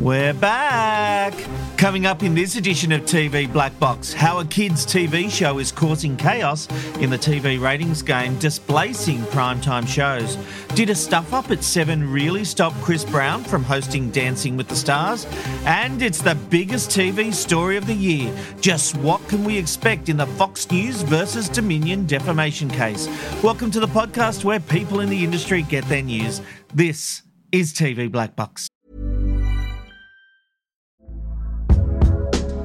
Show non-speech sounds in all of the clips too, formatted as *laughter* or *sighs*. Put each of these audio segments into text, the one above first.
We're back! Coming up in this edition of TV Black Box, how a kids' TV show is causing chaos in the TV ratings game, displacing primetime shows. Did a stuff up at 7 really stop Chris Brown from hosting Dancing with the Stars? And it's the biggest TV story of the year. Just what can we expect in the Fox News versus Dominion defamation case? Welcome to the podcast where people in the industry get their news. This is TV Black Box.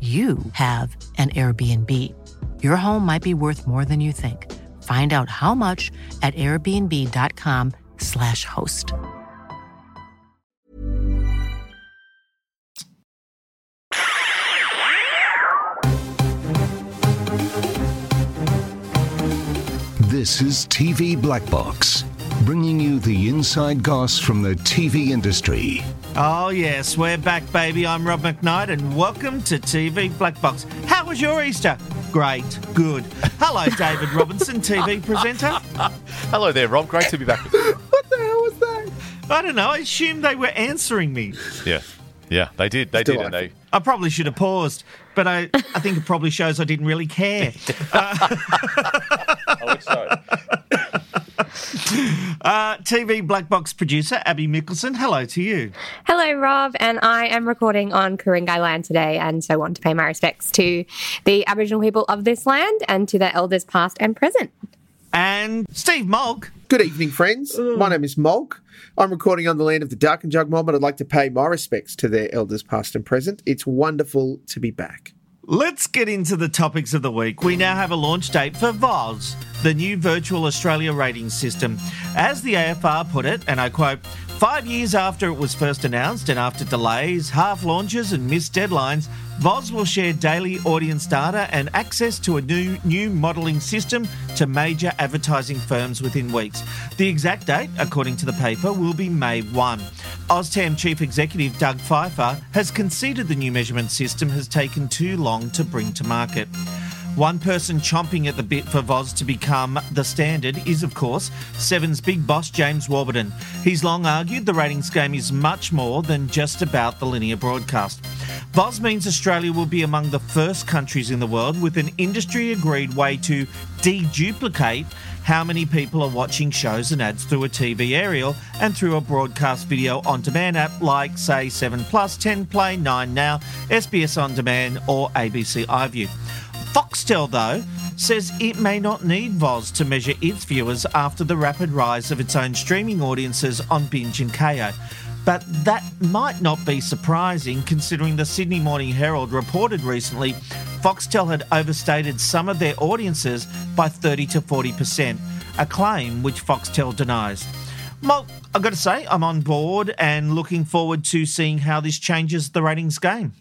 you have an Airbnb. Your home might be worth more than you think. Find out how much at airbnb.com/slash host. This is TV Black Box, bringing you the inside goss from the TV industry. Oh, yes, we're back, baby. I'm Rob McKnight, and welcome to TV Black Box. How was your Easter? Great, good. Hello, *laughs* David Robinson, TV presenter. *laughs* Hello there, Rob. Great to be back. *laughs* what the hell was that? I don't know. I assumed they were answering me. Yeah, yeah, they did. They did, and they. I probably should have paused, but I, I think it probably shows I didn't really care. I wish so. Uh, TV Black Box producer Abby Mickelson, hello to you. Hello, Rob, and I am recording on Ku-ring-gai land today, and so want to pay my respects to the Aboriginal people of this land and to their elders past and present. And Steve Mulk. Good evening, friends. My name is Mulk. I'm recording on the land of the Darkinjung Mob, and I'd like to pay my respects to their elders past and present. It's wonderful to be back. Let's get into the topics of the week. We now have a launch date for VOZ, the new virtual Australia rating system. As the AFR put it, and I quote, Five years after it was first announced and after delays, half launches, and missed deadlines, VOZ will share daily audience data and access to a new, new modelling system to major advertising firms within weeks. The exact date, according to the paper, will be May 1. OzTam Chief Executive Doug Peiffer has conceded the new measurement system has taken too long to bring to market. One person chomping at the bit for VOZ to become the standard is, of course, Seven's big boss, James Warburton. He's long argued the ratings game is much more than just about the linear broadcast. VOZ means Australia will be among the first countries in the world with an industry agreed way to deduplicate how many people are watching shows and ads through a TV aerial and through a broadcast video on demand app like, say, 7 Plus, 10 Play, 9 Now, SBS On Demand, or ABC iView. Foxtel, though, says it may not need VOZ to measure its viewers after the rapid rise of its own streaming audiences on Binge and Kayo. But that might not be surprising considering the Sydney Morning Herald reported recently Foxtel had overstated some of their audiences by 30 to 40%, a claim which Foxtel denies. Well, I've got to say, I'm on board and looking forward to seeing how this changes the ratings game.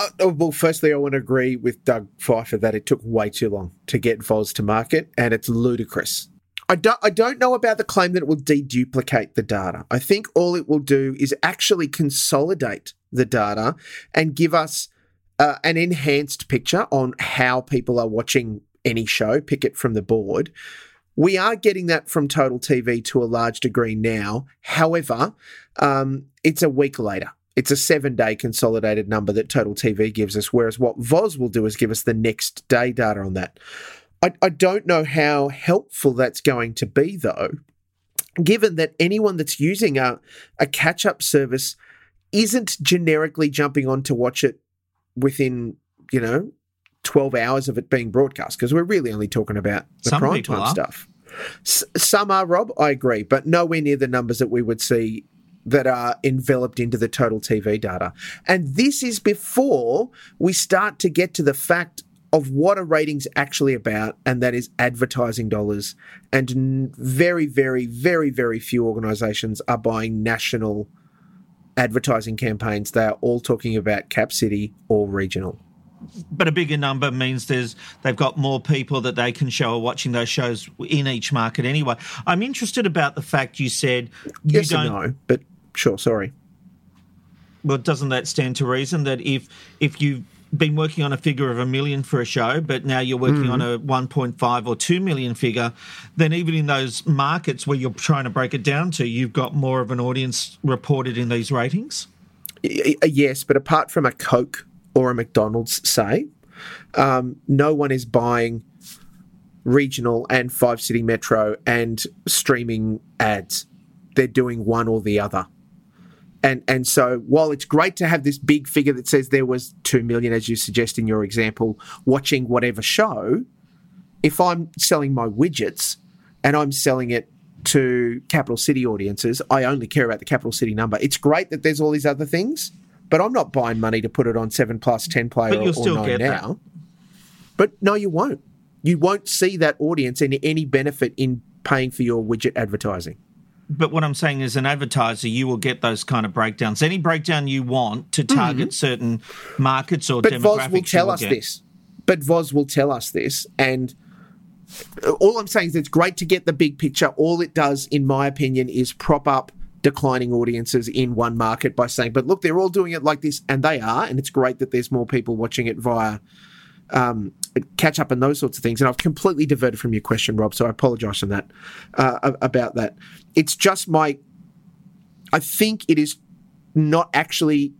Uh, well, firstly, I want to agree with Doug Peiffer that it took way too long to get VOZ to market, and it's ludicrous. I don't, I don't know about the claim that it will deduplicate the data. I think all it will do is actually consolidate the data and give us uh, an enhanced picture on how people are watching any show, pick it from the board. We are getting that from Total TV to a large degree now. However, um, it's a week later. It's a seven day consolidated number that Total TV gives us, whereas what VOZ will do is give us the next day data on that. I, I don't know how helpful that's going to be, though, given that anyone that's using a, a catch up service isn't generically jumping on to watch it within, you know, 12 hours of it being broadcast, because we're really only talking about the Some prime time are. stuff. S- some are, Rob, I agree, but nowhere near the numbers that we would see that are enveloped into the total TV data. And this is before we start to get to the fact of what a rating's actually about, and that is advertising dollars. And very, very, very, very few organisations are buying national advertising campaigns. They are all talking about cap city or regional but a bigger number means there's they've got more people that they can show are watching those shows in each market anyway. I'm interested about the fact you said you yes don't no, but sure, sorry. Well, doesn't that stand to reason that if if you've been working on a figure of a million for a show, but now you're working mm. on a 1.5 or 2 million figure, then even in those markets where you're trying to break it down to, you've got more of an audience reported in these ratings? Yes, but apart from a Coke or a McDonald's say, um, no one is buying regional and five city metro and streaming ads. They're doing one or the other. And and so while it's great to have this big figure that says there was two million, as you suggest in your example, watching whatever show, if I'm selling my widgets and I'm selling it to capital city audiences, I only care about the capital city number. It's great that there's all these other things, but I'm not buying money to put it on seven plus, ten player, but you'll or, or nine now. That. But no, you won't. You won't see that audience any any benefit in paying for your widget advertising. But what I'm saying is, an advertiser, you will get those kind of breakdowns. Any breakdown you want to target mm-hmm. certain markets or but demographics. Voz will tell will us get. this. But Voz will tell us this, and all I'm saying is it's great to get the big picture. All it does, in my opinion, is prop up declining audiences in one market by saying, but look, they're all doing it like this, and they are, and it's great that there's more people watching it via um, catch up and those sorts of things. And I've completely diverted from your question, Rob, so I apologise on that uh, about that. It's just my, I think it is not actually.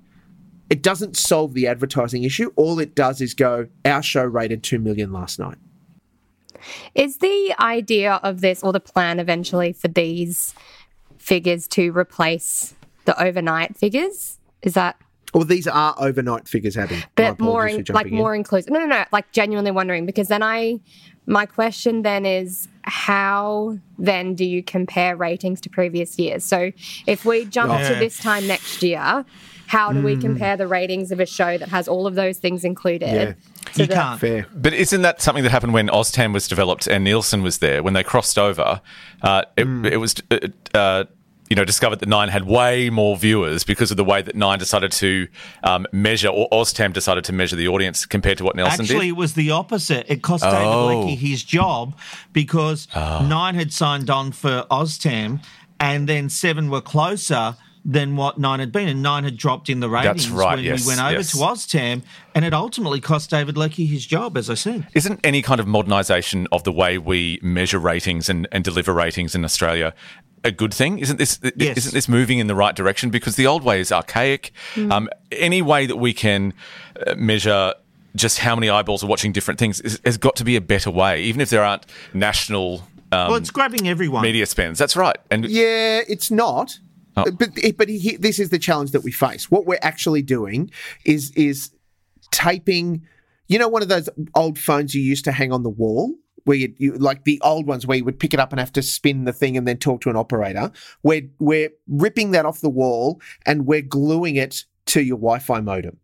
It doesn't solve the advertising issue. All it does is go, our show rated 2 million last night. Is the idea of this or the plan eventually for these figures to replace the overnight figures. Is that? Well, these are overnight figures, Abby. But more in, like in. more inclusive. No, no, no. Like genuinely wondering because then I, my question then is how then do you compare ratings to previous years? So if we jump to this time next year, how do mm. we compare the ratings of a show that has all of those things included? Yeah. you can't. Fair. But isn't that something that happened when OzTAM was developed and Nielsen was there? When they crossed over, uh, it, mm. it, was uh, uh, you know, discovered that Nine had way more viewers because of the way that Nine decided to um, measure, or OzTAM decided to measure the audience compared to what Nielsen Actually, did. Actually, it was the opposite. It cost oh. David Leckie his job because oh. Nine had signed on for OzTAM, and then Seven were closer than what Nine had been, and Nine had dropped in the ratings right, when yes, we went over yes. to OzTAM, and it ultimately cost David Leckie his job, as I said. Isn't any kind of modernisation of the way we measure ratings and, and deliver ratings in Australia a good thing? Isn't this yes. isn't this moving in the right direction? Because the old way is archaic. Mm. Um, any way that we can uh, measure just how many eyeballs are watching different things is, has got to be a better way, even if there aren't national. Um, well, it's grabbing everyone. Media spends. That's right. And yeah, it's not. Oh. But but he, this is the challenge that we face. What we're actually doing is is taping. You know, one of those old phones you used to hang on the wall where you, you, like the old ones where you would pick it up and have to spin the thing and then talk to an operator. We're we're ripping that off the wall and we're gluing it to your Wi-Fi modem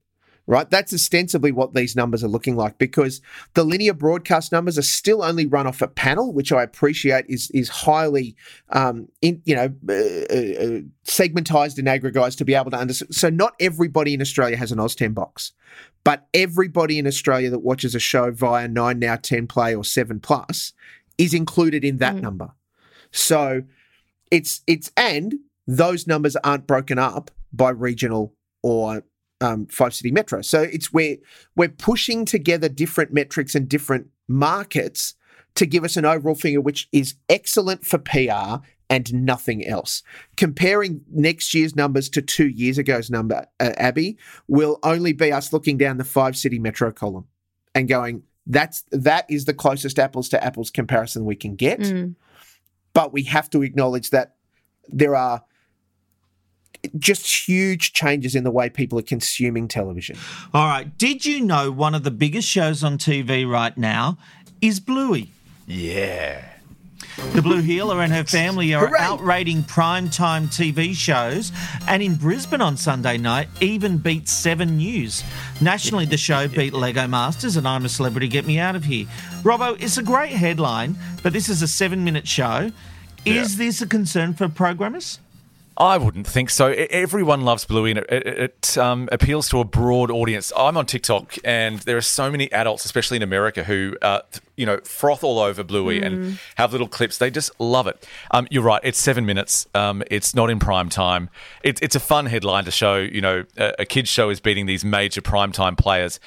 right? That's ostensibly what these numbers are looking like because the linear broadcast numbers are still only run off a panel, which I appreciate is is highly, um, in, you know, uh, uh, segmentized and aggregized to be able to understand. So not everybody in Australia has an OzTAM box, but everybody in Australia that watches a show via Nine Now, Ten Play, or Seven Plus is included in that mm. number. So it's it's and those numbers aren't broken up by regional or um, five city metro. So it's where we're pushing together different metrics and different markets to give us an overall figure which is excellent for PR and nothing else. Comparing next year's numbers to two years ago's number, uh, Abby, will only be us looking down the five city metro column and going, that's that is the closest apples to apples comparison we can get. Mm. But we have to acknowledge that there are just huge changes in the way people are consuming television. All right. Did you know one of the biggest shows on TV right now is Bluey? Yeah. The Blue Heeler and her family are Hooray. outrating primetime TV shows, and in Brisbane on Sunday night, even beat Seven News. Nationally, the show beat Lego Masters and I'm a Celebrity, Get Me Out of Here. Robbo, it's a great headline, but this is a seven-minute show. Is Yeah. this a concern for programmers? I wouldn't think so. Everyone loves Bluey, and it, it, it um, appeals to a broad audience. I'm on TikTok, and there are so many adults, especially in America, who uh, you know froth all over Bluey and have little clips. They just love it. Um, you're right. It's seven minutes. Um, it's not in prime time. It, it's a fun headline to show. You know, a, a kids show is beating these major prime time players.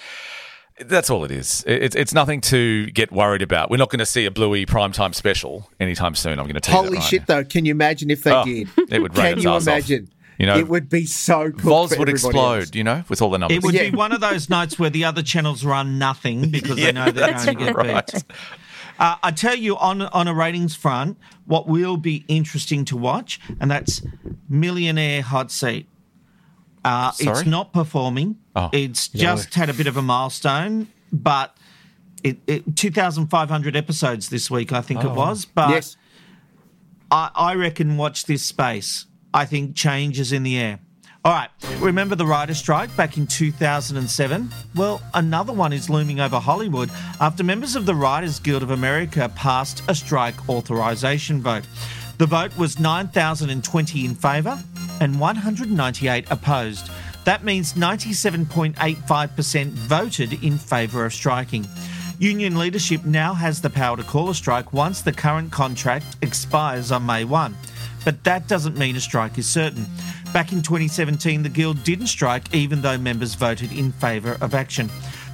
That's all it is. It's it's nothing to get worried about. We're not going to see a Bluey primetime special anytime soon. I'm going to tell you Holy that right shit, though. Can you imagine if they Oh, did? it would rain Can its you arse off. imagine? You know, it would be so cool. VOZ would explode, else. you know, with all the numbers. It would Yeah. be one of those nights where the other channels run nothing because they know they're going to get right. beat. Uh, I tell you, on on a ratings front, what will be interesting to watch, and that's Millionaire Hot Seat. Uh, it's not performing. Oh. it's just had a bit of a milestone, but it, it 2,500 episodes this week, I think it was. But Yes. I, I reckon watch this space. I think change is in the air. All right, remember the writer strike back in 2007? Well, another one is looming over Hollywood after members of the Writers Guild of America passed a strike authorization vote. The vote was 9,020 in favour and 198 opposed. That means 97.85% voted in favour of striking. Union leadership now has the power to call a strike once the current contract expires on May 1. But that doesn't mean a strike is certain. Back in 2017, the Guild didn't strike even though members voted in favour of action.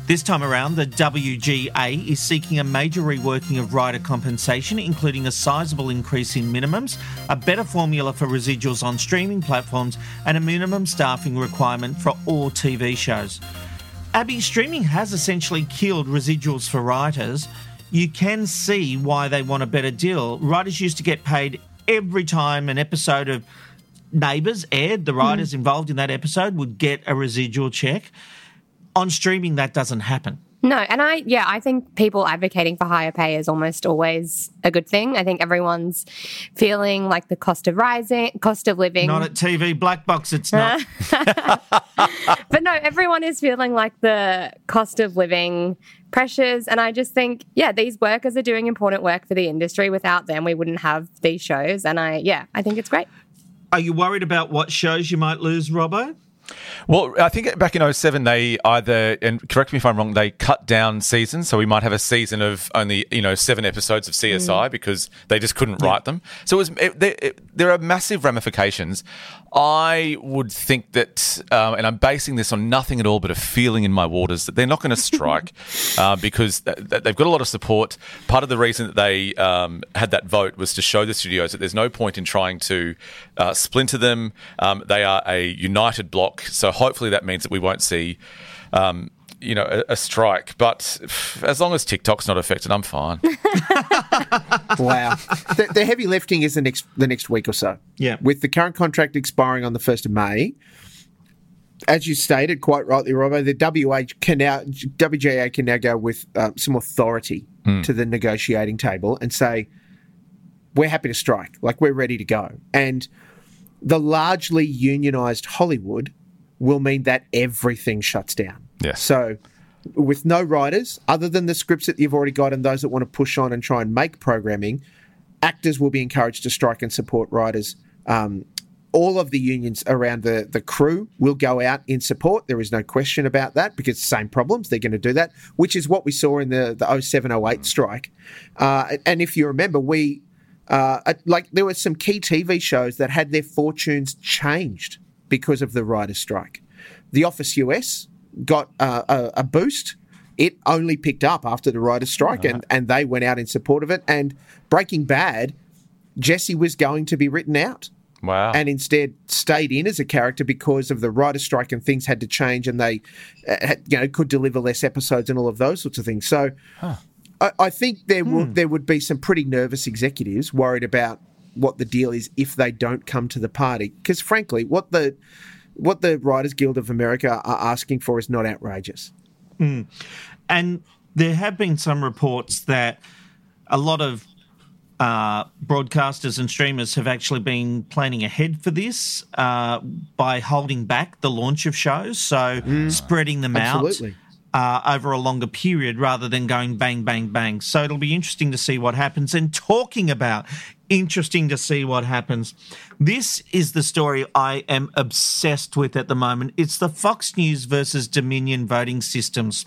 This time around, the WGA is seeking a major reworking of rider compensation, including a sizable increase in minimums, a better formula for residuals on streaming platforms, and a minimum staffing requirement for all TV shows. Abby, streaming has essentially killed residuals for writers. You can see why they want a better deal. Writers used to get paid every time an episode of Neighbours aired. The hmm. writers involved in that episode would get a residual check. On streaming, that doesn't happen. No, and I, yeah, I think people advocating for higher pay is almost always a good thing. I think everyone's feeling like the cost of rising, cost of living. Not at TV Black Box, it's not. *laughs* but no, everyone is feeling like the cost of living pressures. And I just think, yeah, these workers are doing important work for the industry. Without them, we wouldn't have these shows. And I, yeah, I think it's great. Are you worried about what shows you might lose, Robbo? Well, I think back in 07, they either, and correct me if I'm wrong, they cut down seasons. So we might have a season of only, you know, seven episodes of CSI mm. because they just couldn't write them. So it was, it, it, there are massive ramifications. I would think that, um, and I'm basing this on nothing at all but a feeling in my waters, that they're not going to strike *laughs* uh, because th- th- they've got a lot of support. Part of the reason that they um, had that vote was to show the studios that there's no point in trying to uh, splinter them. Um, they are a united block. So hopefully that means that we won't see. Um, you know, a, a strike, but pff, as long as TikTok's not affected, I'm fine. *laughs* Wow. the, the heavy lifting is the next the next week or so. Yeah. With the current contract expiring on the first of May, as you stated quite rightly, Robbo, the WH can now WGA can now go with uh, some authority to the negotiating table and say we're happy to strike, like we're ready to go, and the largely unionized Hollywood will mean that everything shuts down. Yes. So, with no writers, other than the scripts that you've already got and those that want to push on and try and make programming, actors will be encouraged to strike and support writers. Um, all of the unions around the, the crew will go out in support. There is no question about that because same problems. They're going to do that, which is what we saw in the, the 07 08 strike. Uh, and if you remember, we uh, like there were some key TV shows that had their fortunes changed because of the writer's strike. The Office US got uh, a, a boost. It only picked up after the writer's strike, and, and they went out in support of it. And Breaking Bad, Jesse was going to be written out Wow. and instead stayed in as a character because of the writer's strike and things had to change and they uh, you know could deliver less episodes and all of those sorts of things so I, I think there will there would be some pretty nervous executives worried about what the deal is if they don't come to the party because frankly what the what the writers guild of america are asking for is not outrageous And there have been some reports that a lot of uh, broadcasters and streamers have actually been planning ahead for this uh, by holding back the launch of shows, so mm. spreading them Absolutely. out uh, over a longer period rather than going bang, bang, bang. So it'll be interesting to see what happens. And talking about interesting to see what happens, this is the story I am obsessed with at the moment. It's the Fox News versus Dominion voting systems,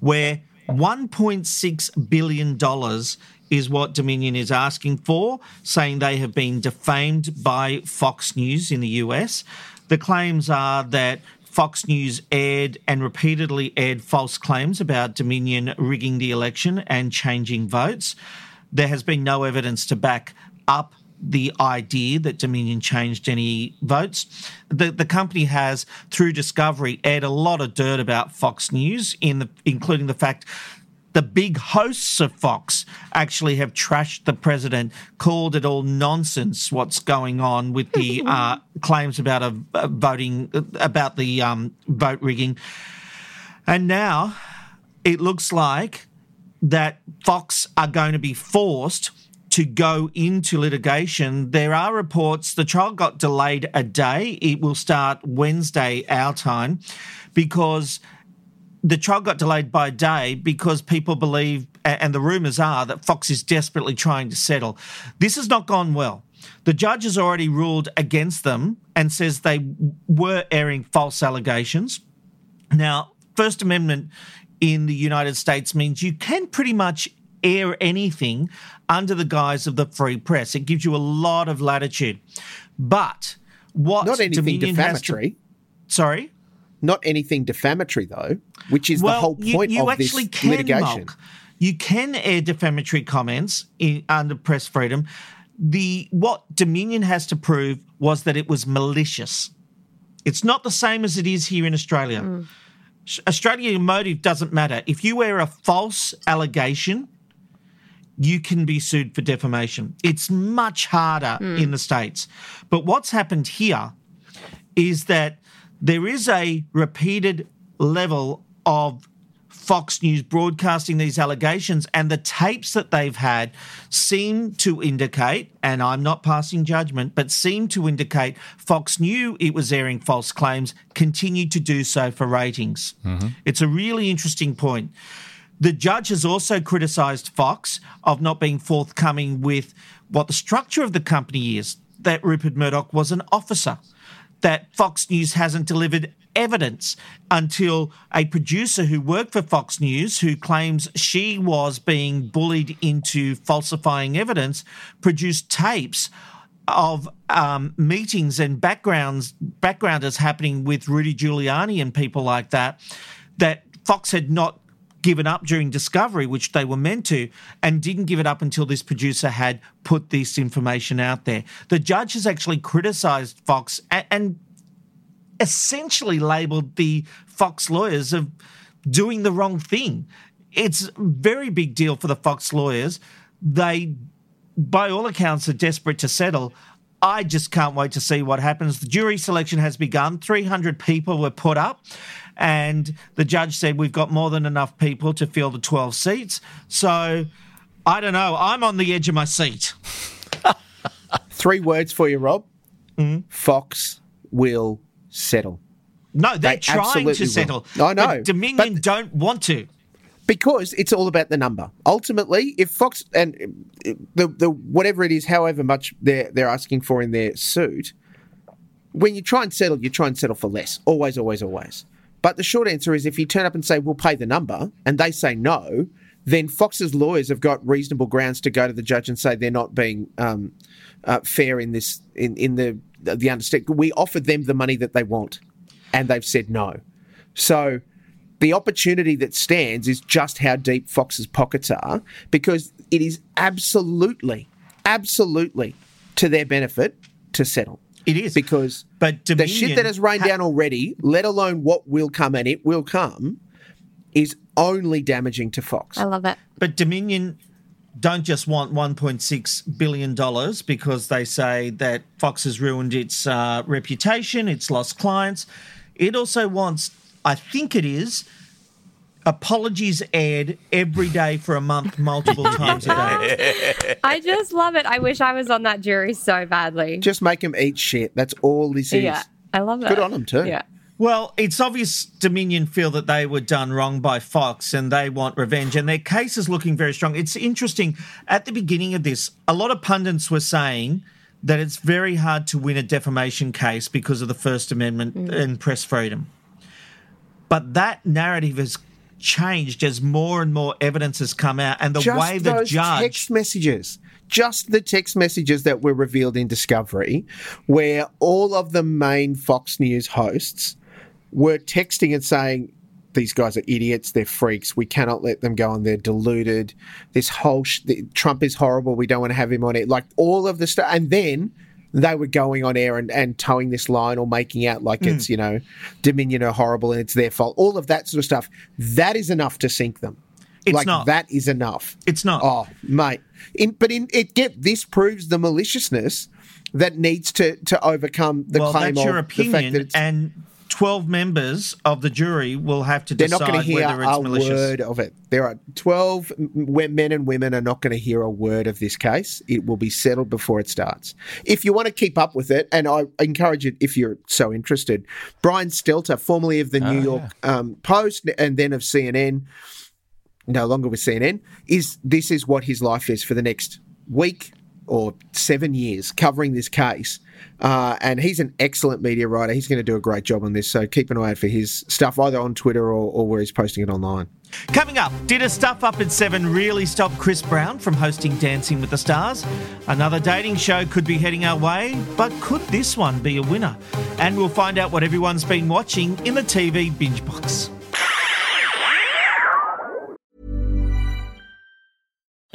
where $1.6 billion is what Dominion is asking for, saying they have been defamed by Fox News in the US. The claims are that Fox News aired and repeatedly aired false claims about Dominion rigging the election and changing votes. There has been no evidence to back up the idea that Dominion changed any votes. The the company has, through discovery, aired a lot of dirt about Fox News, in the including the fact the big hosts of Fox actually have trashed the president, called it all nonsense. What's going on with the *laughs* uh, claims about a, a, voting about the um, vote rigging, and now it looks like that Fox are going to be forced to go into litigation. There are reports the trial got delayed a day. It will start Wednesday our time because the trial got delayed by a day because people believe, and the rumours are, that Fox is desperately trying to settle. This has not gone well. The judge has already ruled against them and says they were airing false allegations. Now, First Amendment in the United States means you can pretty much air anything under the guise of the free press. It gives you a lot of latitude. But what not anything Dominion defamatory. To, sorry, not anything defamatory though, which is well, the whole point you, you of this litigation. You can air defamatory comments in, under press freedom. The what Dominion has to prove was that it was malicious. It's not the same as it is here in Australia. Mm. Australia motive doesn't matter. If you wear a false allegation you can be sued for defamation. It's much harder mm. in the States. But what's happened here is that there is a repeated level of Fox News broadcasting these allegations, and the tapes that they've had seem to indicate, and I'm not passing judgment, but seem to indicate Fox knew it was airing false claims, continued to do so for ratings. Mm-hmm. It's a really interesting point. The judge has also criticised Fox of not being forthcoming with what the structure of the company is that Rupert Murdoch was an officer, that Fox News hasn't delivered evidence until a producer who worked for Fox News, who claims she was being bullied into falsifying evidence, produced tapes of um, meetings and backgrounds backgrounders happening with Rudy Giuliani and people like that. That Fox had not given up during discovery, which they were meant to, and didn't give it up until this producer had put this information out there. The judge has actually criticized Fox and, and essentially labeled the Fox lawyers of doing the wrong thing. It's a very big deal for the Fox lawyers. They, by all accounts, are desperate to settle. I just can't wait to see what happens. The jury selection has begun. 300 people were put up. And the judge said, We've got more than enough people to fill the 12 seats. So I don't know. I'm on the edge of my seat. *laughs* Three words for you, Rob. Mm-hmm. Fox will settle. No, they're they trying to settle. Will. I know. Dominion but, don't want to. Because it's all about the number. Ultimately, if Fox and the, the whatever it is, however much they're they're asking for in their suit, when you try and settle, you try and settle for less. Always, always, always. But the short answer is if you turn up and say, we'll pay the number, and they say no, then Fox's lawyers have got reasonable grounds to go to the judge and say they're not being um, uh, fair in this in, in the the understanding. We offered them the money that they want, and they've said no. So the opportunity that stands is just how deep Fox's pockets are, because it is absolutely, absolutely to their benefit to settle. It is because but Dominion the shit that has rained ha- down already, let alone what will come, and it will come, is only damaging to Fox. I love it. But Dominion don't just want 1.6 billion dollars because they say that Fox has ruined its uh, reputation, it's lost clients. It also wants, I think it is, apologies aired every day for a month, multiple *laughs* times a day. I just love it. I wish I was on that jury so badly. Just make them eat shit. That's all this is. Yeah, I love it. Good on them too. Yeah. Well, it's obvious Dominion feel that they were done wrong by Fox and they want revenge, and their case is looking very strong. It's interesting. At the beginning of this, a lot of pundits were saying that it's very hard to win a defamation case because of the First Amendment mm. and press freedom. But that narrative has changed as more and more evidence has come out, and the Just way the those judge text messages just the text messages that were revealed in Discovery, where all of the main Fox News hosts were texting and saying, these guys are idiots. They're freaks. We cannot let them go on. They're deluded. This whole sh- Trump is horrible. We don't want to have him on it. Like all of the stuff. And then they were going on air and, and towing this line or making out like mm. it's, you know, Dominion are horrible and it's their fault. All of that sort of stuff. That is enough to sink them. It's like not. that is enough. It's not. Oh, mate. In, but in it get this proves the maliciousness that needs to to overcome the well, claim that's of your opinion, the fact that it's, and 12 members of the jury will have to they're decide not going to hear whether it's a malicious. word of it. There are 12 men and women are not going to hear a word of this case. It will be settled before it starts. If you want to keep up with it, and I encourage it if you're so interested, Brian Stelter, formerly of the New oh, York yeah. um, Post and then of CNN, no longer with CNN, is this is what his life is for the next week or seven years covering this case. Uh, and he's an excellent media writer. He's going to do a great job on this. So keep an eye out for his stuff either on Twitter or, or where he's posting it online. Coming up, did a stuff up at seven really stop Chris Brown from hosting Dancing with the Stars? Another dating show could be heading our way, but could this one be a winner? And we'll find out what everyone's been watching in the TV binge box.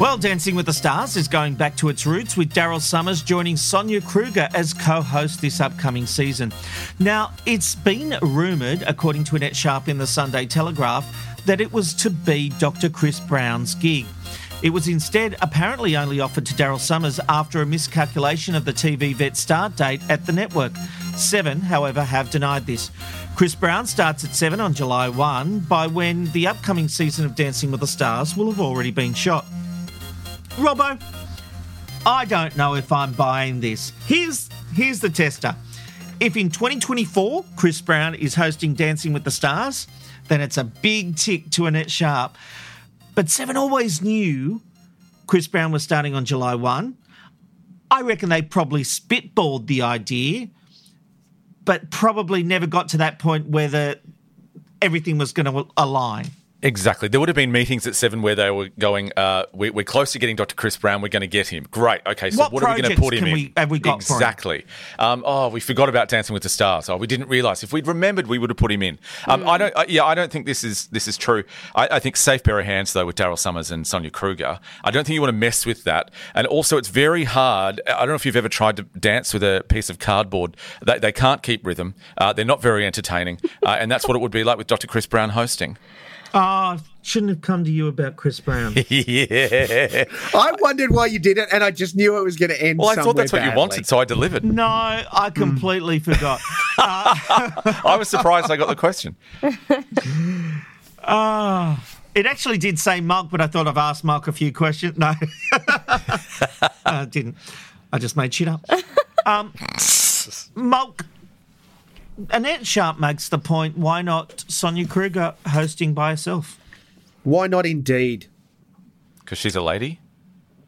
Well, Dancing with the Stars is going back to its roots with Daryl Somers joining Sonia Kruger as co host this upcoming season. Now, it's been rumoured, according to Annette Sharp in the Sunday Telegraph, that it was to be Dr. Chris Brown's gig. It was instead apparently only offered to Daryl Somers after a miscalculation of the TV vet start date at the network. Seven, however, have denied this. Chris Brown starts at 7 on July 1, by when the upcoming season of Dancing with the Stars will have already been shot. Robbo, I don't know if I'm buying this. Here's here's the tester. If in 2024 Chris Brown is hosting Dancing with the Stars, then it's a big tick to Annette Sharp. But Seven always knew Chris Brown was starting on July 1. I reckon they probably spitballed the idea, but probably never got to that point where the, everything was going to align. Exactly. There would have been meetings at seven where they were going, uh, we, are close to getting Dr. Chris Brown. We're going to get him. Great. Okay. So what, what are we going to put him in? We, have we got exactly. Um, oh, we forgot about Dancing with the Stars. Oh, we didn't realize. If we'd remembered, we would have put him in. Um, mm. I don't. Uh, yeah, I don't think this is this is true. I, I think safe pair of hands though with Daryl Somers and Sonia Kruger. I don't think you want to mess with that. And also, it's very hard. I don't know if you've ever tried to dance with a piece of cardboard. They, they can't keep rhythm. Uh, they're not very entertaining, uh, and that's what it would be like with Dr. Chris Brown hosting. Ah, oh, shouldn't have come to you about Chris Brown. *laughs* yeah. I wondered why you did it, and I just knew it was going to end. Well, I thought that's badly. what you wanted, so I delivered. No, I completely mm. forgot. Uh, *laughs* I was surprised I got the question. *laughs* Ah. Uh, it actually did say Mark, but I thought I've asked Mark a few questions. No, I didn't. I just made shit up. Um, Mark, Annette Sharp makes the point why not Sonia Kruger hosting by herself? Why not indeed? Because she's a lady?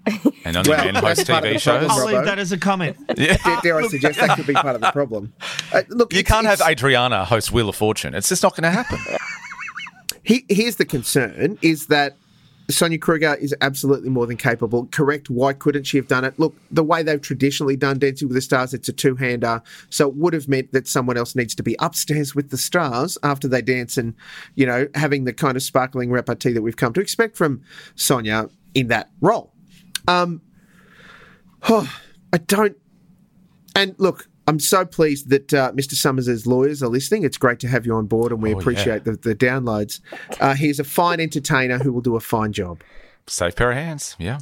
*laughs* And only well, men host TV shows? I'll leave that as a comment. *laughs* yeah. dare, dare I suggest that could be part of the problem? Uh, look, You can't have Adriana host Wheel of Fortune. It's just not going to happen. *laughs* he, here's the concern is that Sonia Kruger is absolutely more than capable. Correct. Why couldn't she have done it? Look, the way they've traditionally done Dancing with the Stars, it's a two hander. So it would have meant that someone else needs to be upstairs with the stars after they dance and, you know, having the kind of sparkling repartee that we've come to expect from Sonia in that role. Um, oh, *sighs* I don't. And look, I'm so pleased that uh, Mr. Somers' lawyers are listening. It's great to have you on board, and we oh, appreciate yeah. the, the, downloads. Uh, he's a fine entertainer who will do a fine job. Safe pair of hands, yeah.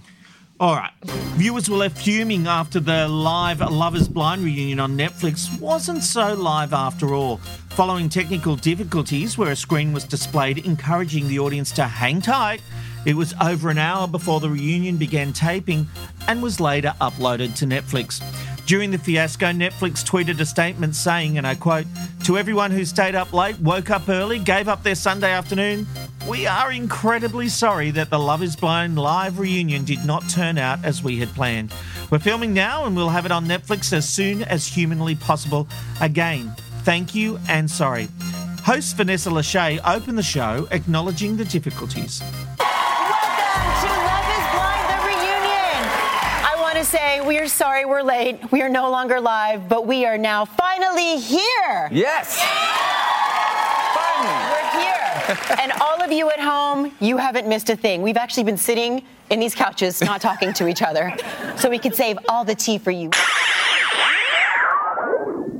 All right. Viewers were left fuming after the live Love is Blind reunion on Netflix wasn't so live after all. Following technical difficulties where a screen was displayed encouraging the audience to hang tight, it was over an hour before the reunion began taping and was later uploaded to Netflix. During the fiasco, Netflix tweeted a statement saying, and I quote, To everyone who stayed up late, woke up early, gave up their Sunday afternoon, we are incredibly sorry that the Love is Blind live reunion did not turn out as we had planned. We're filming now and we'll have it on Netflix as soon as humanly possible. Again, thank you and sorry. Host Vanessa Lachey opened the show acknowledging the difficulties. To say we are sorry we're late. We are no longer live, but we are now finally here. Yes. Finally. We're here. *laughs* and all of you at home, you haven't missed a thing. We've actually been sitting in these couches, not talking to each other, so we could save all the tea for you.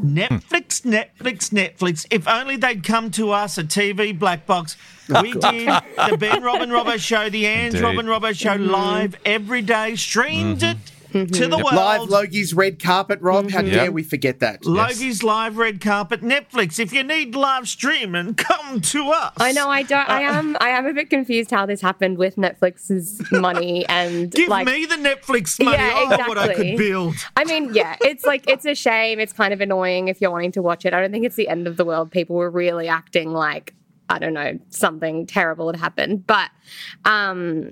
Netflix, Netflix, Netflix. If only they'd come to us a TV Black Box. We did the Ben Robin Robbo show, the Anne's Indeed. Robin Robbo show mm-hmm. live every day, streamed mm-hmm. it Mm-hmm. to the world. Live Logie's red carpet, Rob. Mm-hmm. How dare yep. we forget that? Logie's yes. live red carpet. Netflix. If you need live streaming, come to us. I know. I don't. I am. I am a bit confused how this happened with Netflix's money and *laughs* give like, me the Netflix money. Yeah, exactly. Oh, what I could build. I mean, yeah. It's like it's a shame. It's kind of annoying if you're wanting to watch it. I don't think it's the end of the world. People were really acting like I don't know something terrible had happened, but um,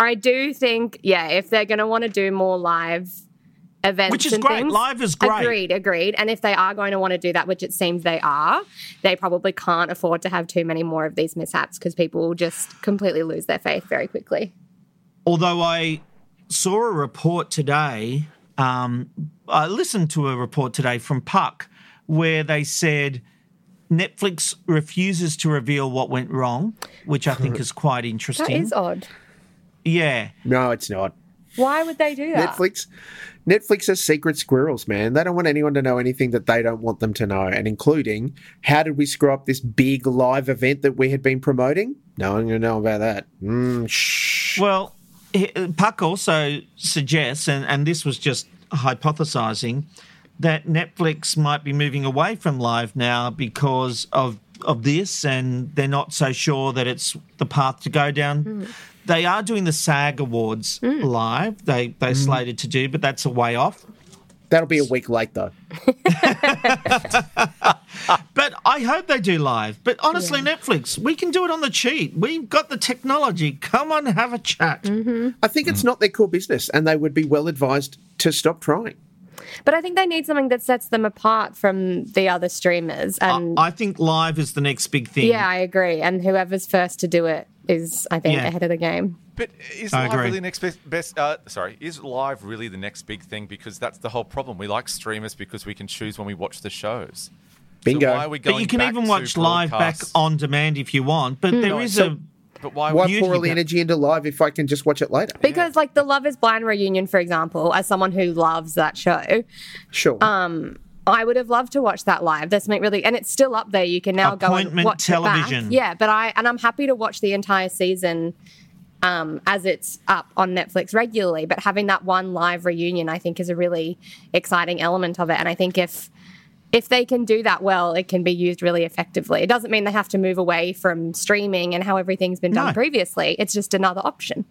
I do think yeah, if they're going to want to do more live events. Which is great. Things. Live is great. Agreed, agreed. And if they are going to want to do that, which it seems they are, they probably can't afford to have too many more of these mishaps because people will just completely lose their faith very quickly. Although I saw a report today, um, I listened to a report today from Puck where they said Netflix refuses to reveal what went wrong, which I think is quite interesting. That is odd. Yeah. No, it's not. Why would they do that? Netflix Netflix are secret squirrels, man. They don't want anyone to know anything that they don't want them to know, and including how did we screw up this big live event that we had been promoting? No one going to know about that. Mm, shh. Well, Puck also suggests, and, and this was just hypothesizing, that Netflix might be moving away from live now because of of this, and they're not so sure that it's the path to go down. Mm. They are doing the SAG Awards mm. live. They they mm. slated to do, but that's a way off. That'll be a week late though. *laughs* but I hope they do live. But honestly, yeah. Netflix, we can do it on the cheat. We've got the technology. Come on, have a chat. Mm-hmm. I think it's not their core business, and they would be well advised to stop trying. But I think they need something that sets them apart from the other streamers. And I, I think live is the next big thing. Yeah, I agree. And whoever's first to do it is, I think, yeah. ahead of the game. But is I live agree. really the next best? best uh, sorry, is live really the next big thing? Because that's the whole problem. We like streamers because we can choose when we watch the shows. Bingo. So but you can even watch live back on demand if you want. But mm. there no, is so, a but why, why pour all the energy into live if I can just watch it later? Because, yeah. like the Love Is Blind reunion, for example, as someone who loves that show, sure. Um, I would have loved to watch that live. There's something really, and it's still up there. You can now go and watch television. It back. Yeah, but I and I'm happy to watch the entire season um, as it's up on Netflix regularly. But having that one live reunion, I think, is a really exciting element of it. And I think if if they can do that well, it can be used really effectively. It doesn't mean they have to move away from streaming and how everything's been done no. previously. It's just another option.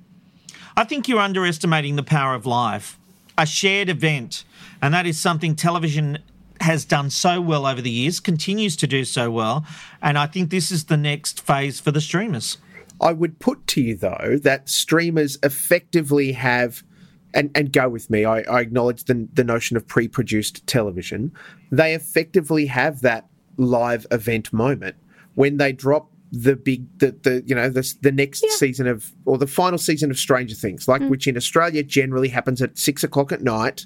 I think you're underestimating the power of live, a shared event, and that is something television has done so well over the years, continues to do so well. And I think this is the next phase for the streamers. I would put to you, though, that streamers effectively have, and, and go with me, I, I acknowledge the, the notion of pre produced television. They effectively have that live event moment when they drop the big the, the you know the, the next Yeah. season of or the final season of Stranger Things, like Mm. which in Australia generally happens at six o'clock at night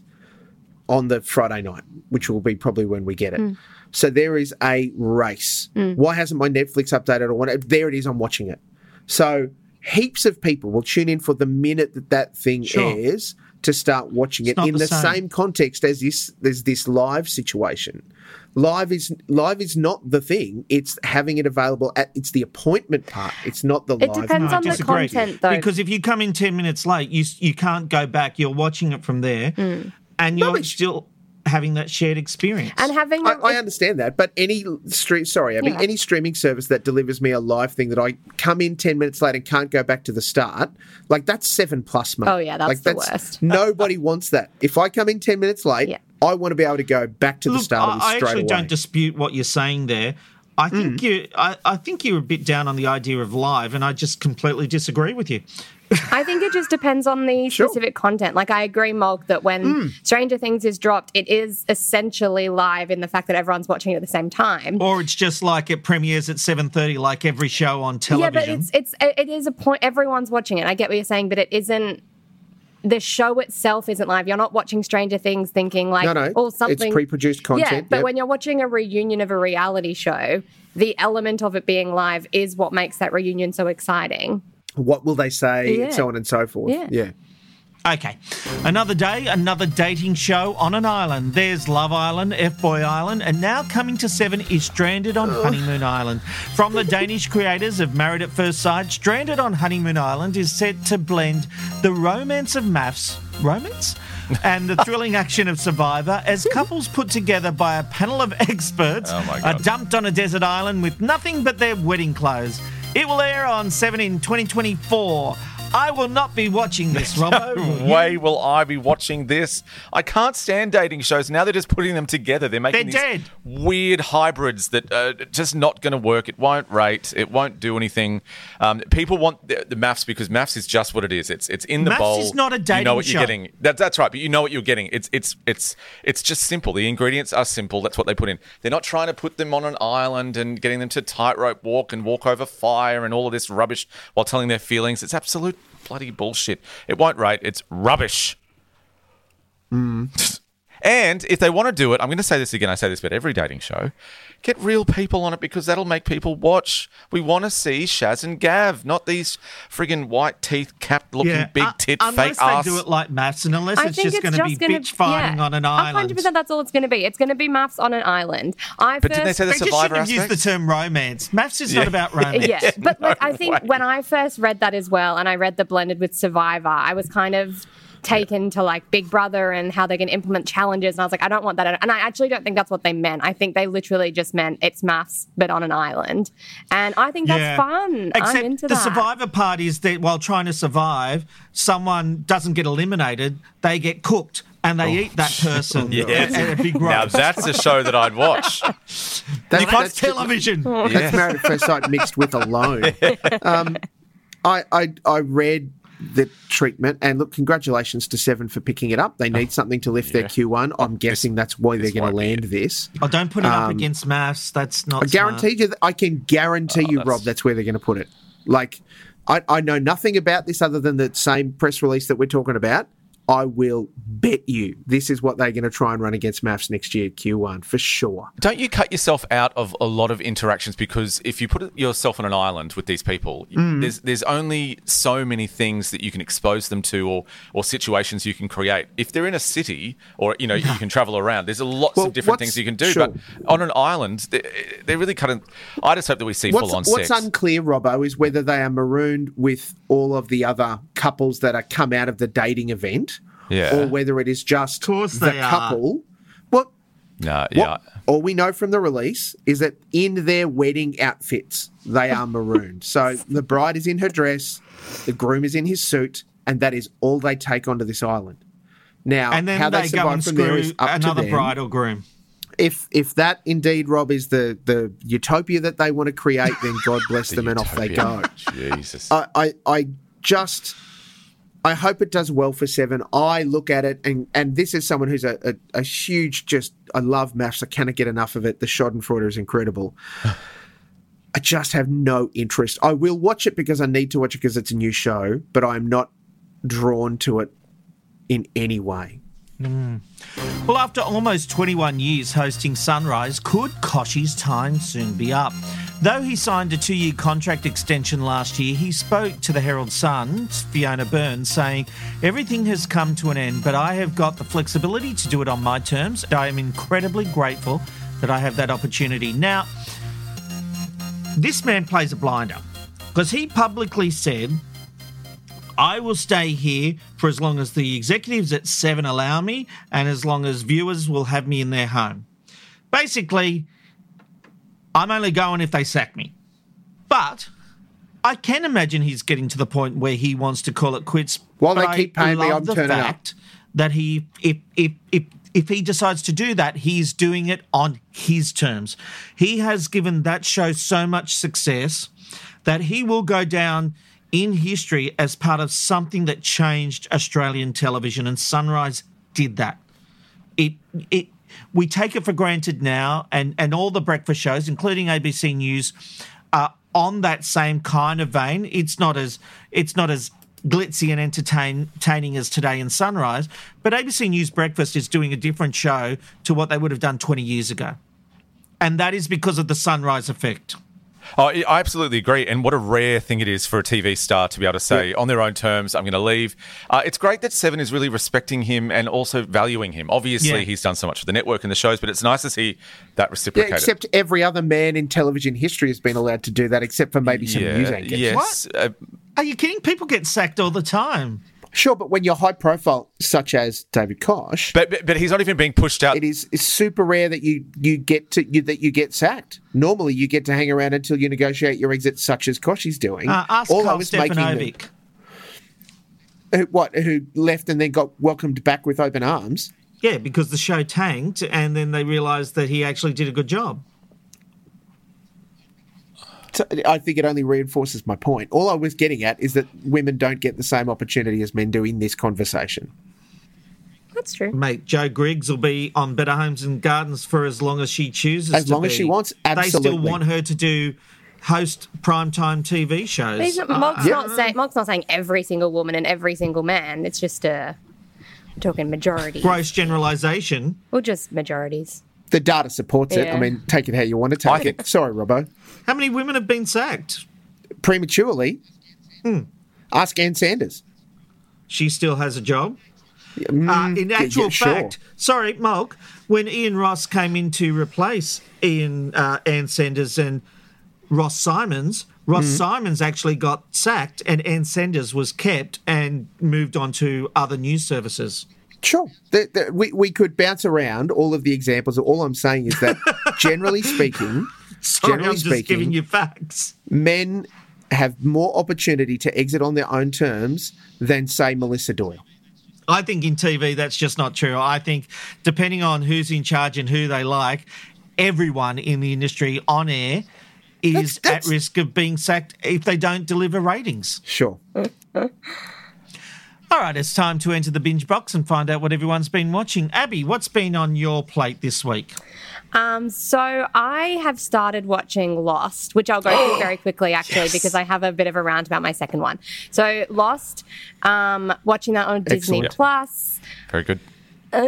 on the Friday night, which will be probably when we get it. Mm. So there is a race. Mm. Why hasn't my Netflix updated or whatever? There it is. I'm watching it. So heaps of people will tune in for the minute that that thing Sure. airs to start watching It's it in the the, same. same. context as this. There's this live situation. Live is live is not the thing. It's having it available at. It's the appointment part. It's not the It live. depends No, I on the disagree. content, though. Because if you come in 10 minutes late, you you can't go back. You're watching it from there Mm. and you're still having that shared experience. And having I, a- I understand that, but any stream, sorry, I mean, Yeah. any streaming service that delivers me a live thing that I come in ten minutes late and can't go back to the start, like that's seven plus, mate. Oh, yeah, that's like, the worst. *laughs* Nobody wants that. If I come in ten minutes late, Yeah. I want to be able to go back to the Look, start of I, it I actually away. don't dispute what you're saying there. I think Hmm. you I, I think you're a bit down on the idea of live and I just completely disagree with you. I think it just depends on the specific content. Like I agree, Mulk, that when Hmm. Stranger Things is dropped, it is essentially live in the fact that everyone's watching it at the same time. Or it's just like it premieres at 7:30 like every show on television. Yeah, but it's it's it is a point. Everyone's watching it. I get what you're saying, but it isn't. The show itself isn't live. You're not watching Stranger Things thinking like, no, no, oh, something. it's pre-produced content. Yeah, but yep. when you're watching a reunion of a reality show, the element of it being live is what makes that reunion so exciting. What will they say, Yeah. and so on and so forth. Yeah. yeah. Okay. Another day, another dating show on an island. There's Love Island, F Boy Island, and now coming to seven is Stranded on Honeymoon Island. From the Danish creators of Married at First Sight, Stranded on Honeymoon Island is set to blend the romance of MAFS, romance? *laughs* And the thrilling action of Survivor as couples put together by a panel of *laughs* experts Oh are dumped on a desert island with nothing but their wedding clothes. It will air on 7 in 2024. I will not be watching this, Robbo. Will you? way will I be watching this? I can't stand dating shows. Now they're just putting them together. They're making They're these dead. weird hybrids that are just not going to work. It won't rate. It won't do anything. Um, people want the, the MAFS because MAFS is just what it is. It's it's in the Maths bowl. is not a dating show. You know what show. you're getting. That, that's right. But you know what you're getting. It's it's it's it's just simple. The ingredients are simple. That's what they put in. They're not trying to put them on an island and getting them to tightrope walk and walk over fire and all of this rubbish while telling their feelings. It's absolute bloody bullshit. It won't rate. It's rubbish. Mm. *laughs* And if they want to do it, I'm going to say this again. I say this about every dating show. Get real people on it because that'll make people watch. We want to see Shaz and Gav, not these friggin' white teeth, capped looking Yeah, big uh, tit, unless they do it like MAFS, and unless I it's just going to be just gonna- bitch fighting yeah, on an island. 100% that's all it's going to be. It's going to be MAFS on an island. I But first, didn't they say the They just survivor shouldn't used the term romance. MAFS is not about *laughs* romance. yeah, but like *laughs* I think way. when I first read that as well, and I read the blended with Survivor, I was kind of taken to like Big Brother and how they're going to implement challenges, and I was like, I don't want that. And I actually don't think that's what they meant. I think they literally just meant it's MAFS but on an island, and I think that's Yeah. fun. Except I'm into the that. survivor part is that while trying to survive, someone doesn't get eliminated, they get cooked and they eat that person Oh. Yes. at, at a big Now that's a show that I'd watch. *laughs* That's, That's that's, television. that's Married at First Sight mixed with Alone. *laughs* Um, I, I I read the treatment and look, congratulations to Seven for picking it up. They need something to lift their Q1. I'm guessing that's why they're going to land this. Oh, don't put it up Um, against MAFS. That's not. I guarantee you, that I can guarantee you, that's- Rob, that's where they're going to put it. Like, I, I know nothing about this other than the same press release that we're talking about. I will bet you this is what they're going to try and run against MAFS next year, Q1 for sure. Don't you cut yourself out of a lot of interactions because if you put yourself on an island with these people, Mm. there's there's only so many things that you can expose them to or or situations you can create. If they're in a city or you know you can travel around, there's lots Well, of different things you can do. sure. But on an island, they, they're really cutting. I just hope that we see What's, full on what's sex. unclear, Robbo, is whether they are marooned with all of the other couples that are come out of the dating event, Yeah. or whether it is just course the couple. What no, yeah. What all we know from the release is that in their wedding outfits, they are marooned. so the bride is in her dress, the groom is in his suit, and that is all they take onto this island. Now, and then how they, they, go survive and from there screw is up another to them. bride or groom. If if that indeed, Rob, is the the utopia that they want to create, then God bless *laughs* them, and off they go. *laughs* Jesus. I, I, I just I hope it does well for seven. I look at it and and this is someone who's a, a, a huge just I love MAFS. I cannot get enough of it. The Schadenfreude is incredible. *sighs* I just have no interest. I will watch it because I need to watch it because it's a new show, but I'm not drawn to it in any way. Mm. Well, after almost 21 years hosting Sunrise, could Kochie's time soon be up? Though he signed a two year contract extension last year, he spoke to the Herald Sun, Fiona Burns, saying, Everything has come to an end, but I have got the flexibility to do it on my terms. I am incredibly grateful that I have that opportunity. Now, this man plays a blinder because he publicly said, I will stay here for as long as the executives at Seven allow me and as long as viewers will have me in their home. Basically, I'm only going if they sack me. But I can imagine he's getting to the point where he wants to call it quits. While they keep paying me, I'm turning fact up. That he, if if if if he decides to do that, he's doing it on his terms. He has given that show so much success that he will go down in history as part of something that changed Australian television, and Sunrise did that. It it we take it for granted now, and, and all the breakfast shows, including ABC News, are on that same kind of vein. It's not as it's not as glitzy and entertaining as Today and Sunrise, but ABC News Breakfast is doing a different show to what they would have done 20 years ago. And that is because of the Sunrise effect. Oh, I absolutely agree. And what a rare thing it is for a TV star to be able to say, yeah. on their own terms, I'm going to leave. Uh, it's great that Seven is really respecting him and also valuing him. Obviously, yeah. he's done so much for the network and the shows, but it's nice to see that reciprocated. Yeah, except every other man in television history has been allowed to do that, except for maybe some news anchors. Yes. What? Uh, Are you kidding? People get sacked all the time. Sure, but when you're high profile, such as David Koch, but, but, but he's not even being pushed out. It is it's super rare that you you get to you, that you get sacked. Normally, you get to hang around until you negotiate your exit, such as Koch is doing. Uh, ask All Karl Stefanovic. Who, what? Who left and then got welcomed back with open arms? Yeah, because the show tanked, and then they realised that he actually did a good job. I think it only reinforces my point. All I was getting at is that women don't get the same opportunity as men do in this conversation. That's true. Mate, Jo Griggs will be on Better Homes and Gardens for as long as she chooses. As long be. as she wants, absolutely. They still want her to do host primetime TV shows. Not, Mog's, uh, not saying, Mog's not saying every single woman and every single man. It's just a talking majority. Gross generalisation. Or just majorities the data supports yeah. it. I mean, take it how you want to take I it. Sorry, Robbo. How many women have been sacked? Prematurely. Hmm. Ask Ann Sanders. She still has a job? Mm, uh, in actual yeah, fact, sorry, Mulk, when Ian Ross came in to replace Ian uh, Ann Sanders and Ross Symonds, Ross mm. Symonds actually got sacked and Ann Sanders was kept and moved on to other news services. Sure. The, the, we, we could bounce around all of the examples. All I'm saying is that, *laughs* generally speaking, Sorry, generally I'm just speaking, giving you facts. Men have more opportunity to exit on their own terms than, say, Melissa Doyle. I think in TV that's just not true. I think depending on who's in charge and who they like, everyone in the industry on air is that's, that's... at risk of being sacked if they don't deliver ratings. Sure. All right, it's time to enter the binge box and find out what everyone's been watching. Abby, what's been on your plate this week? Um, so I have started watching Lost, which I'll go through *gasps* very quickly actually yes. because I have a bit of a rant about my second one. So Lost, um, watching that on Excellent. Disney Plus. Very good. Uh,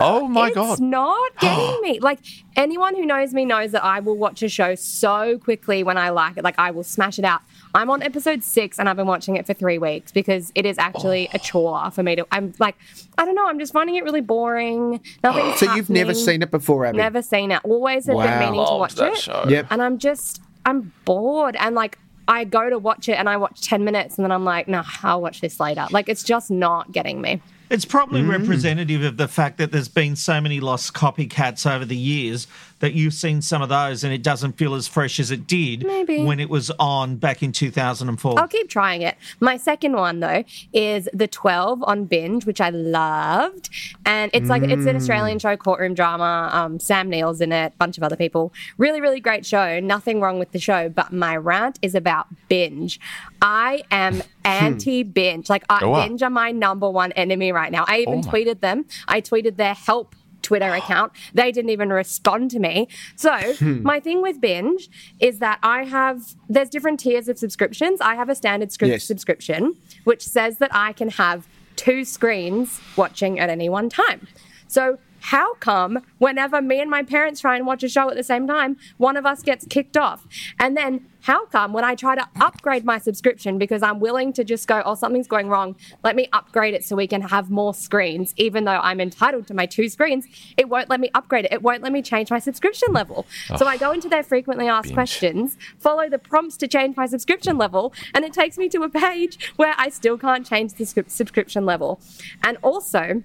oh my it's god! It's not *gasps* getting me. Like anyone who knows me knows that I will watch a show so quickly when I like it. Like I will smash it out. I'm on episode six and I've been watching it for three weeks because it is actually oh. a chore for me to. I'm like, I don't know. I'm just finding it really boring. Nothing. *gasps* so you've never seen it before, Abby? Never seen it. Always have wow. been meaning to watch it. Show. Yep. And I'm just, I'm bored and like. I go to watch it and I watch 10 minutes and then I'm like, no, nah, I'll watch this later. Like, it's just not getting me. It's probably mm. representative of the fact that there's been so many lost copycats over the years that you've seen some of those and it doesn't feel as fresh as it did Maybe. when it was on back in 2004. I'll keep trying it. My second one, though, is The 12 on Binge, which I loved. And it's like, mm. it's an Australian show, courtroom drama. Um, Sam Neill's in it, bunch of other people. Really, really great show. Nothing wrong with the show. But my rant is about Binge. I am *laughs* anti binge. Like, I, binge are my number one enemy right now. I even oh tweeted them. I tweeted their help Twitter account. They didn't even respond to me. So, hmm. my thing with binge is that I have, there's different tiers of subscriptions. I have a standard script yes. subscription, which says that I can have two screens watching at any one time. So, how come whenever me and my parents try and watch a show at the same time, one of us gets kicked off? And then how come when I try to upgrade my subscription because I'm willing to just go, oh, something's going wrong, let me upgrade it so we can have more screens, even though I'm entitled to my two screens, it won't let me upgrade it. It won't let me change my subscription level. Oh, so I go into their frequently asked binge. questions, follow the prompts to change my subscription level, and it takes me to a page where I still can't change the subscription level. And also,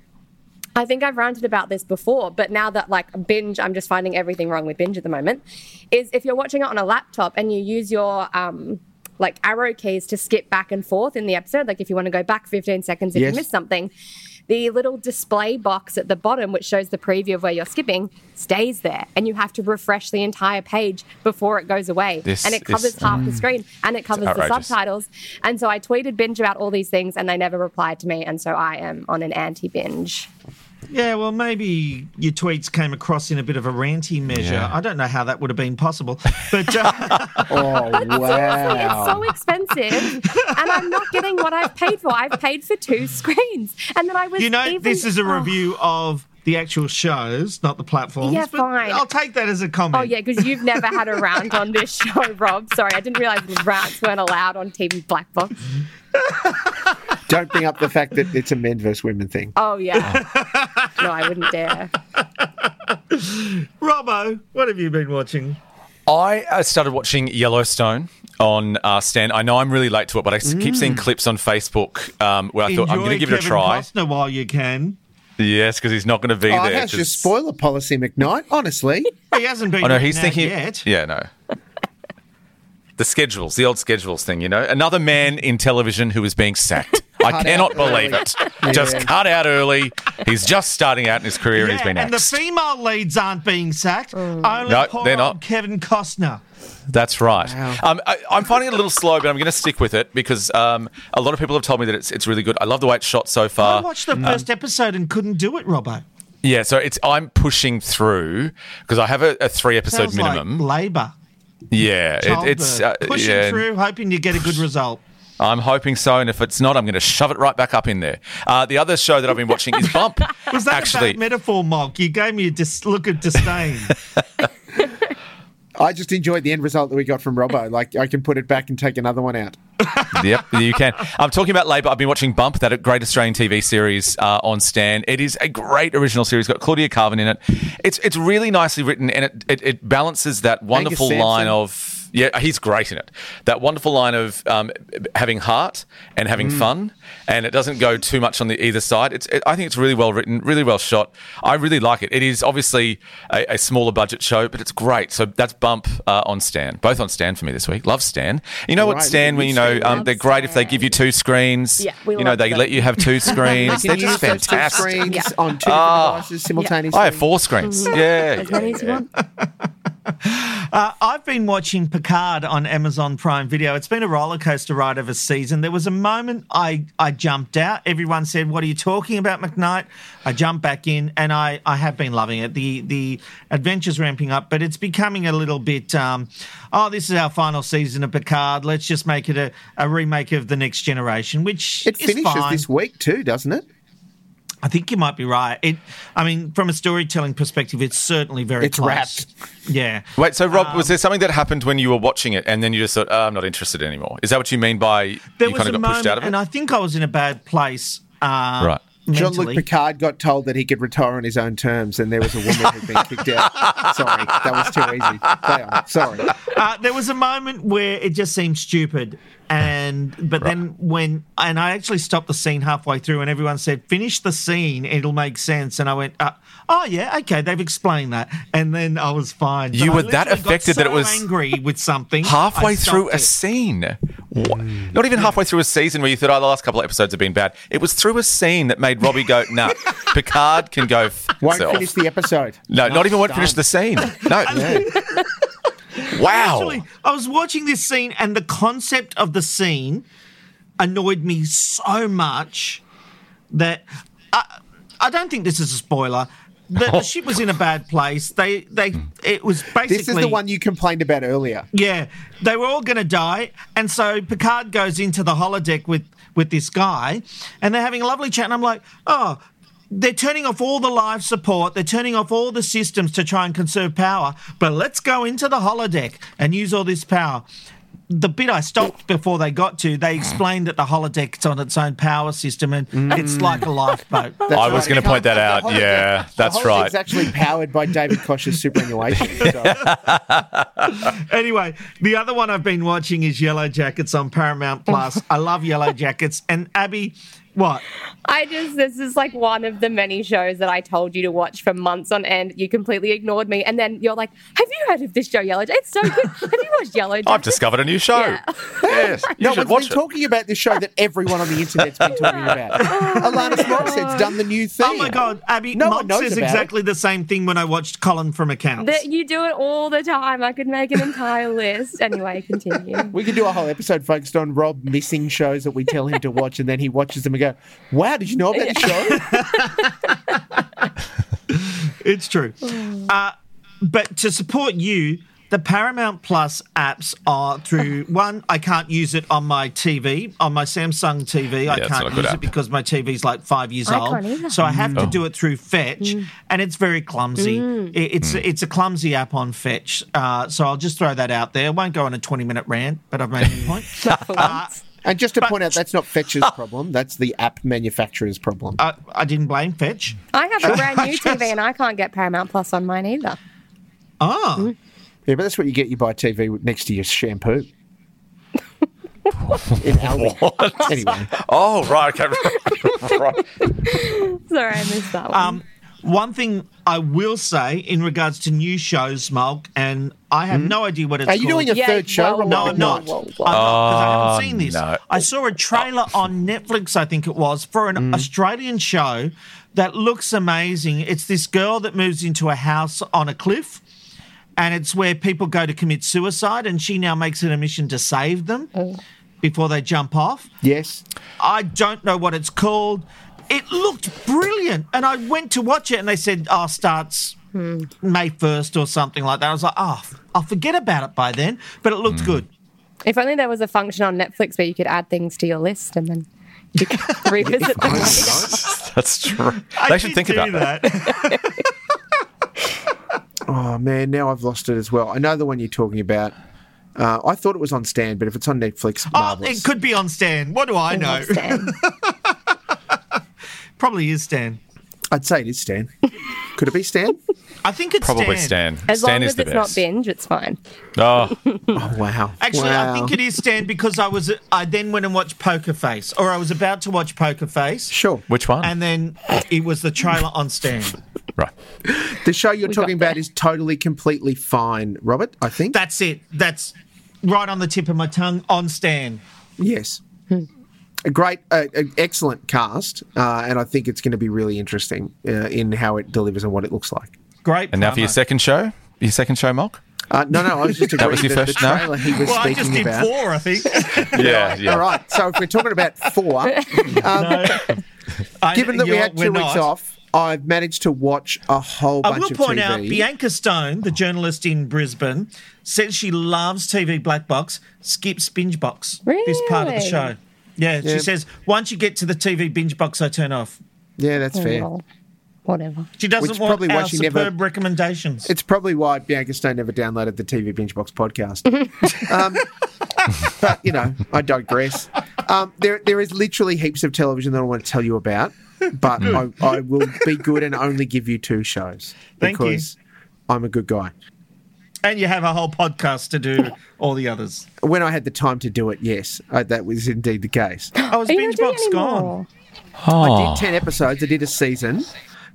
I think I've ranted about this before, but now that like binge, I'm just finding everything wrong with binge at the moment. Is if you're watching it on a laptop and you use your um, like arrow keys to skip back and forth in the episode, like if you want to go back 15 seconds if yes. you miss something, the little display box at the bottom, which shows the preview of where you're skipping, stays there, and you have to refresh the entire page before it goes away. This and it covers is, half um, the screen and it covers the subtitles. And so I tweeted binge about all these things, and they never replied to me, and so I am on an anti binge. Yeah, well, maybe your tweets came across in a bit of a ranty measure. Yeah. I don't know how that would have been possible, but uh... *laughs* oh but wow, it's so expensive, and I'm not getting what I've paid for. I've paid for two screens, and then I was. You know, even... this is a review oh. of the actual shows, not the platforms. Yeah, fine. I'll take that as a comment. Oh, yeah, because you've never had a rant on this show, Rob. Sorry, I didn't realise rants weren't allowed on TV Black Box. *laughs* Don't bring up the fact that it's a men versus women thing. Oh, yeah. *laughs* no, I wouldn't dare. Robbo, what have you been watching? I uh, started watching Yellowstone on uh, Stan. I know I'm really late to it, but I mm. keep seeing mm. clips on Facebook um, where I Enjoy thought I'm going to give it a try. Costner while you can. Yes, because he's not going to be oh, there. How's your spoiler policy, McKnight? Honestly, *laughs* he hasn't been. Oh no, he's thinking. Yet. Yeah, no. the schedules, the old schedules thing, you know. Another man in television who is being sacked. I cannot believe it. Yeah. Just cut out early. He's just starting out in his career yeah, and he's been and the female leads aren't being sacked. Mm. Only no, they're not. Kevin Costner. That's right. Wow. Um, I, am finding it a little slow, but I'm going to stick with it because um, a lot of people have told me that it's it's really good. I love the way it's shot so far. I watched the first episode and couldn't do it, Robbo. Yeah, so it's I'm pushing through because I have a, a three episode Sounds minimum. Like labour. Yeah, it, it's uh, pushing yeah. through, hoping you get a good result. I'm hoping so, and if it's not, I'm going to shove it right back up in there. Uh, the other show that I've been watching is Bump. *laughs* Was that actually a metaphor, Mark? You gave me a dis- look of disdain. *laughs* I just enjoyed the end result that we got from Robbo. Like I can put it back and take another one out. *laughs* yep, you can. I'm talking about Labour. I've been watching Bump, that great Australian TV series uh, on Stan. It is a great original series. It's got Claudia Karvan in it. It's it's really nicely written, and it it, it balances that wonderful line of yeah, he's great in it. That wonderful line of um, having heart and having mm. fun, and it doesn't go too much on the either side. It's, it, I think it's really well written, really well shot. I really like it. It is obviously a, a smaller budget show, but it's great. So that's Bump uh, on Stan, both on Stan for me this week. Love Stan. You know right. what Stan? When you know um, they're great if they give you two screens. Yeah, we you know they them. let you have two *laughs* screens. they're just fantastic. screens yeah. on two oh, devices simultaneously. I have four screens. Mm-hmm. Yeah, as many as you want. *laughs* *laughs* Uh, I've been watching Picard on Amazon Prime Video. It's been a roller coaster ride of a season. There was a moment I, I jumped out. Everyone said, "What are you talking about, McKnight?" I jumped back in, and I, I have been loving it. The the adventure's ramping up, but it's becoming a little bit. Um, oh, this is our final season of Picard. Let's just make it a, a remake of the Next Generation, which it finishes fine. this week too, doesn't it? I think you might be right. It, I mean, from a storytelling perspective, it's certainly very it's close. wrapped. Yeah. Wait, so Rob, um, was there something that happened when you were watching it, and then you just thought, oh, "I'm not interested anymore"? Is that what you mean by there you kind of got moment, pushed out of it? And I think I was in a bad place. Uh, right. Jean-Luc Picard got told that he could retire on his own terms, and there was a woman who'd been kicked out. *laughs* Sorry, that was too easy. Sorry. Uh, there was a moment where it just seemed stupid, and but right. then when and I actually stopped the scene halfway through, and everyone said, "Finish the scene; it'll make sense." And I went, uh, "Oh yeah, okay, they've explained that." And then I was fine. You but were that affected so that it was angry with something halfway through a it. scene. Mm. Not even halfway through a season where you thought, "Oh, the last couple of episodes have been bad." It was through a scene that made Robbie go, "Nah, *laughs* Picard can go." F- won't finish the episode. No, no not even won't finish the scene. No. *laughs* Wow. Actually, I was watching this scene and the concept of the scene annoyed me so much that I, I don't think this is a spoiler. the, the *laughs* ship was in a bad place. They they it was basically This is the one you complained about earlier. Yeah, they were all going to die, and so Picard goes into the holodeck with with this guy, and they're having a lovely chat. And I'm like, oh, they're turning off all the live support. They're turning off all the systems to try and conserve power. But let's go into the holodeck and use all this power. The bit I stopped before they got to, they explained that the holodeck's on its own power system and it's mm. like a lifeboat. I was going to point that out. The holodeck- Yeah, that's the right. It's actually powered by David Koch's superannuation. So- *laughs* *laughs* anyway, the other one I've been watching is Yellowjackets on Paramount Plus. *laughs* I love Yellowjackets. And Abby, what? I just, this is like one of the many shows that I told you to watch for months on end. You completely ignored me. And then you're like, Have you heard of this show, Yellowjackets? It's so good. *laughs* Have you watched Yellowjackets? I've discovered a new show. Yeah. *laughs* Yes, you no should one's been watch it. talking about this show that everyone on the internet's been talking *laughs* about. Alanis oh, Morissette's done the new oh, thing. Oh my God, Abby, No Mom one knows says about exactly the same thing when I watched Colin from Accounts. That you do it all the time. I could make an entire list. Anyway, continue. We could do a whole episode focused on Rob missing shows that we tell him to watch, and then he watches them and go, "Wow, did you know about this show?" *laughs* It's true. Uh, but to support you, the Paramount Plus apps are through *laughs* one, I can't use it on my TV, on my Samsung TV. I can't not a good use it because my TV's like five years I old. can't. So I have to Oh. do it through Fetch, and it's very clumsy. It- It's it's a clumsy app on Fetch. Uh, so I'll just throw that out there. I won't go on a 20 minute rant, but I've made a point. *laughs* Uh, once. And just to point out, that's not Fetch's *laughs* problem. That's the app manufacturer's problem. I, I didn't blame Fetch. I have a brand *laughs* new TV and I can't get Paramount Plus on mine either. Oh, Yeah, but that's what you get. You buy TV next to your shampoo. *laughs* In Aldi. Anyway, Oh, right. Okay. right. Sorry, I missed that one. Um, one thing I will say in regards to new shows, Mulk, and I have hmm? no idea what it's called. are you called. doing a Yeah, third show? whoa, Rob? No, I'm not. Whoa, I'm whoa, not, 'cause I Oh, haven't ah, seen this. no. I saw a trailer oh. on Netflix, I think it was, for an hmm. Australian show that looks amazing. It's this girl that moves into a house on a cliff, and it's where people go to commit suicide, and she now makes it a mission to save them oh. before they jump off. Yes. I don't know what it's called. It looked brilliant, and I went to watch it, and they said, "Oh, starts hmm. May first or something like that." I was like, "Oh, I'll forget about it by then," but it looked hmm. good. if only there was a function on Netflix where you could add things to your list and then you could *laughs* revisit them. later. *laughs* That's true. I They should think about that. *laughs* Oh man, now I've lost it as well. I know the one you're talking about. Uh, I thought it was on Stan, but if it's on Netflix, Oh, it could be on Stan. What do I know? Stan. Probably is Stan. I'd say it is Stan. Could it be Stan? *laughs* I think it's Probably Stan. Stan. As Stan long is as the it's not best. binge, it's fine. Oh, Oh *laughs* wow! Actually, wow. I think it is Stan because I was I then went and watched Poker Face, or I was about to watch Poker Face, Sure. which one? and then it was the trailer on Stan. right. The show you're We talking about is totally, completely fine, Robert. I think. That's it. That's right on the tip of my tongue on Stan. yes. Hmm. A great, uh, excellent cast, uh, and I think it's going to be really interesting uh, in how it delivers and what it looks like. Great. And now for your second show? Your second show, Mark. Uh, no, no, I was just *laughs* agreeing was your that first the no? trailer he was Well, I speaking just did about. four, I think. *laughs* Yeah, yeah. All right, so if we're talking about four, *laughs* um, I- given that we had 2 weeks not. off, I've managed to watch a whole I will of point TV. out Bianca Stone, the journalist in Brisbane, says she loves TV Black Box, skips Binge Box. This part of the show. Yeah, Yeah. she says once you get to the TV Binge Box, I turn off. yeah, that's fair. Well, whatever. She doesn't Which want probably why our she superb never- recommendations. It's probably why Bianca Stone never downloaded the TV Binge Box podcast. *laughs* um, but you know, I digress. Um, there, there is literally heaps of television that I want to tell you about, but I, I will be good and only give you two shows Thank you. because I'm a good guy. And you have a whole podcast to do all the others. When I had the time to do it, yes, uh, that was indeed the case. *gasps* I was Binge Box gone. more? I did 10 episodes, I did a season,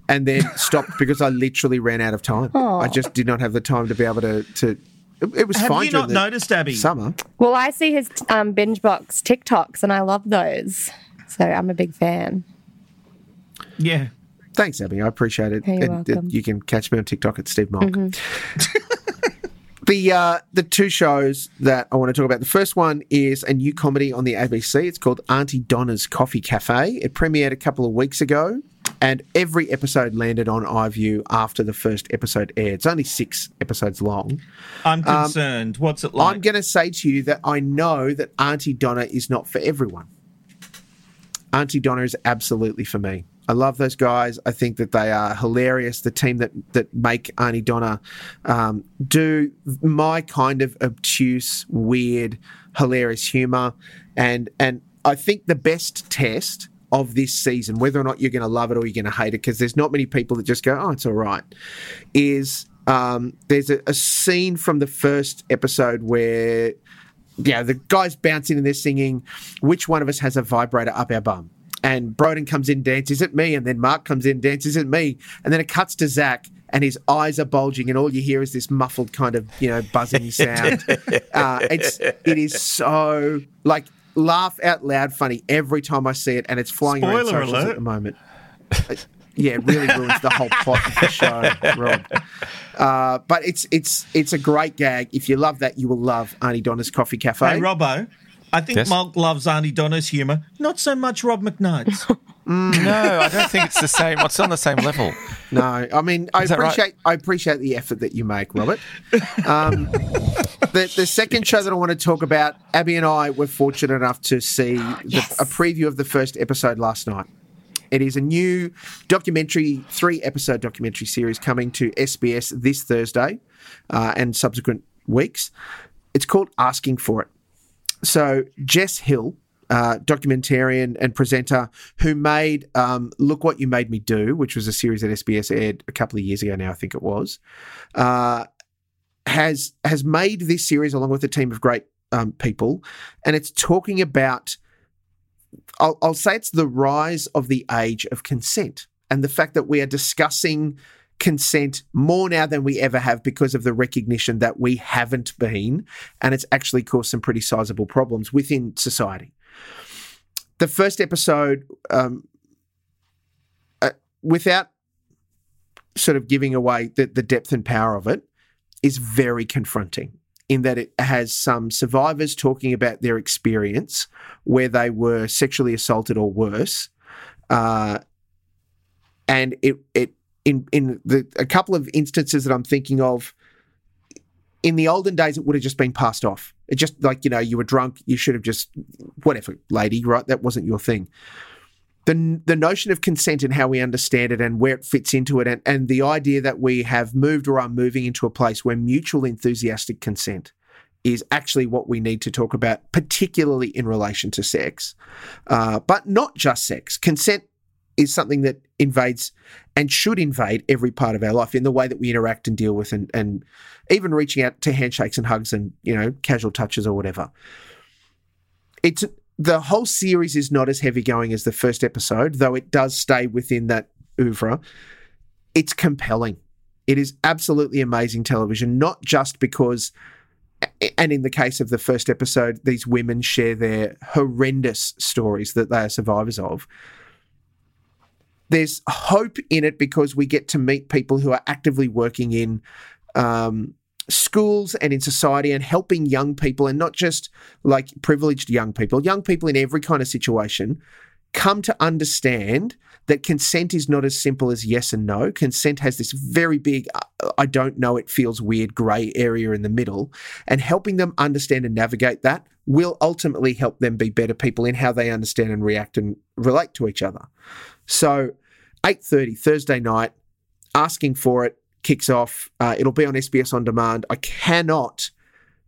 and then stopped because I literally ran out of time. I just did not have the time to be able to. to it, it was Have fine you not the noticed, Abby? summer. Well, I see his um, binge box TikToks and I love those. So I'm a big fan. Yeah. Thanks, Abby. I appreciate it. You're And, uh, welcome. Mm-hmm. you can catch me on TikTok at Steve Mogg. *laughs* the uh, the two shows that I want to talk about. The first one is a new comedy on the ABC. It's called Aunty Donna's Coffee Cafe. It premiered a couple of weeks ago, and every episode landed on iView after the first episode aired. It's only six episodes long. I'm um, concerned. Um, What's it like? I'm going to say to you that I know that Aunty Donna is not for everyone. Aunty Donna is absolutely for me. I love those guys. I think that they are hilarious. The team that that make Aunty Donna um, do my kind of obtuse, weird, hilarious humor, and and I think the best test of this season, whether or not you're going to love it or you're going to hate it, because there's not many people that just go, "Oh, it's all right," is um, there's a, a scene from the first episode where yeah, the guys bouncing and they're singing, which one of us has a vibrator up our bum? And Broden comes in, dances at me, and then Mark comes in, dances at me, and then it cuts to Zach, and his eyes are bulging, and all you hear is this muffled kind of you know buzzing sound. *laughs* uh, it's it is so like laugh out loud funny every time I see it, and it's flying Spoiler around socials alert. at the moment. yeah, it really ruins the whole plot of the show, Rob. Uh, but it's it's it's a great gag. If you love that, you will love Aunty Donna's Coffee Cafe. Hey, Robbo, I think yes? Mark loves Aunty Donna's humour, not so much Rob McKnight's. *laughs* Mm. no, I don't think it's the same. It's on the same level. No, I mean, I appreciate right? I appreciate the effort that you make, Robert. Um, the, the second show that I want to talk about, Abby and I were fortunate enough to see yes. a preview of the first episode last night. It is a new documentary, three episode documentary series coming to SBS this Thursday uh, and subsequent weeks. It's called Asking for It. So, Jess Hill, uh, documentarian and presenter who made um, Look What You Made Me Do, which was a series that SBS aired a couple of years ago now, I think it was, uh, has has made this series along with a team of great um, people, and it's talking about. I'll, I'll say it's the rise of the age of consent and the fact that we are discussing consent more now than we ever have because of the recognition that we haven't been, and it's actually caused some pretty sizable problems within society. The first episode, um, uh, without sort of giving away the, the depth and power of it, is very confronting in that it has some survivors talking about their experience where they were sexually assaulted or worse. Uh, and it, it in in the a couple of instances that I'm thinking of, in the olden days, it would have just been passed off. It just like you know you were drunk, you should have just whatever, lady, right? That wasn't your thing. The, the notion of consent and how we understand it and where it fits into it, and, and the idea that we have moved or are moving into a place where mutual enthusiastic consent is actually what we need to talk about, particularly in relation to sex, uh, but not just sex. Consent is something that invades and should invade every part of our life in the way that we interact and deal with and, and even reaching out to handshakes and hugs and you know casual touches or whatever. It's the whole series is not as heavy going as the first episode though it does stay within that oeuvre. It's compelling. It is absolutely amazing television not just because and in the case of the first episode these women share their horrendous stories that they are survivors of there's hope in it because we get to meet people who are actively working in um, schools and in society and helping young people and not just like privileged young people, young people in every kind of situation come to understand that consent is not as simple as yes and no. Consent has this very big, uh, I don't know, it feels weird grey area in the middle. And helping them understand and navigate that will ultimately help them be better people in how they understand and react and relate to each other. So 8.30 Thursday night, asking for it kicks off. Uh, it'll be on SBS On Demand. I cannot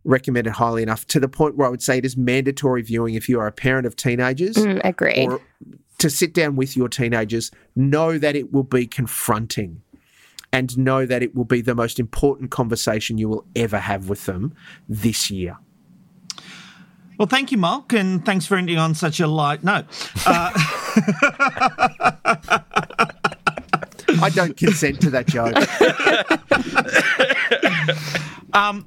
recommend it highly enough to the point where I would say it is mandatory viewing if you are a parent of teenagers. Mm, agreed. Or to sit down with your teenagers, know that it will be confronting and know that it will be the most important conversation you will ever have with them this year. Well, thank you, Mark, and thanks for ending on such a light note. Uh, *laughs* I don't consent to that joke. *laughs* um,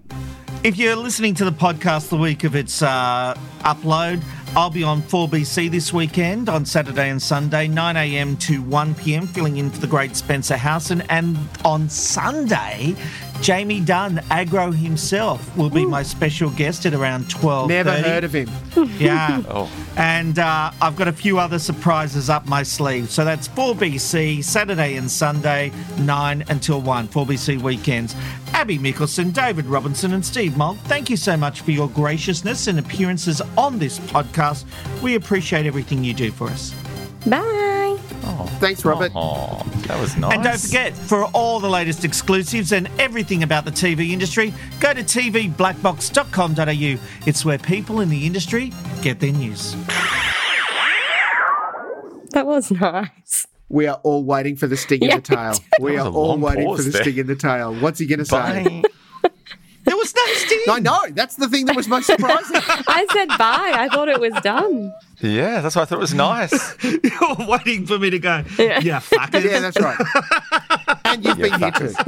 if you're listening to the podcast the week of its uh, upload, I'll be on 4BC this weekend on Saturday and Sunday, 9am to 1pm, filling in for the great Spencer Howson. And on Sunday, Jamie Dunn, Agro himself, will be Ooh. my special guest at around 12. Never heard of him. *laughs* Yeah. *laughs* oh. And uh, I've got a few other surprises up my sleeve. So that's 4BC, Saturday and Sunday, 9 until 1, 4BC weekends. Abby Mickelson, David Robinson, and Steve Mogg, thank you so much for your graciousness and appearances on this podcast. We appreciate everything you do for us. Bye. Oh, Thanks, Robert. Oh, that was nice. And don't forget, for all the latest exclusives and everything about the TV industry, go to tvblackbox.com.au. It's where people in the industry get their news. That was nice. We are all waiting for the sting yeah, in the tail. We are all waiting for the there. sting in the tail. What's he going to say? There was no sting. I know. That's the thing that was most surprising. *laughs* I said bye. I thought it was done. Yeah, that's why I thought it was nice. *laughs* You're waiting for me to go. Yeah, yeah fuckers. Yeah, that's right. *laughs* and you've yeah, been fuckers.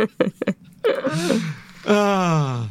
here too. oh.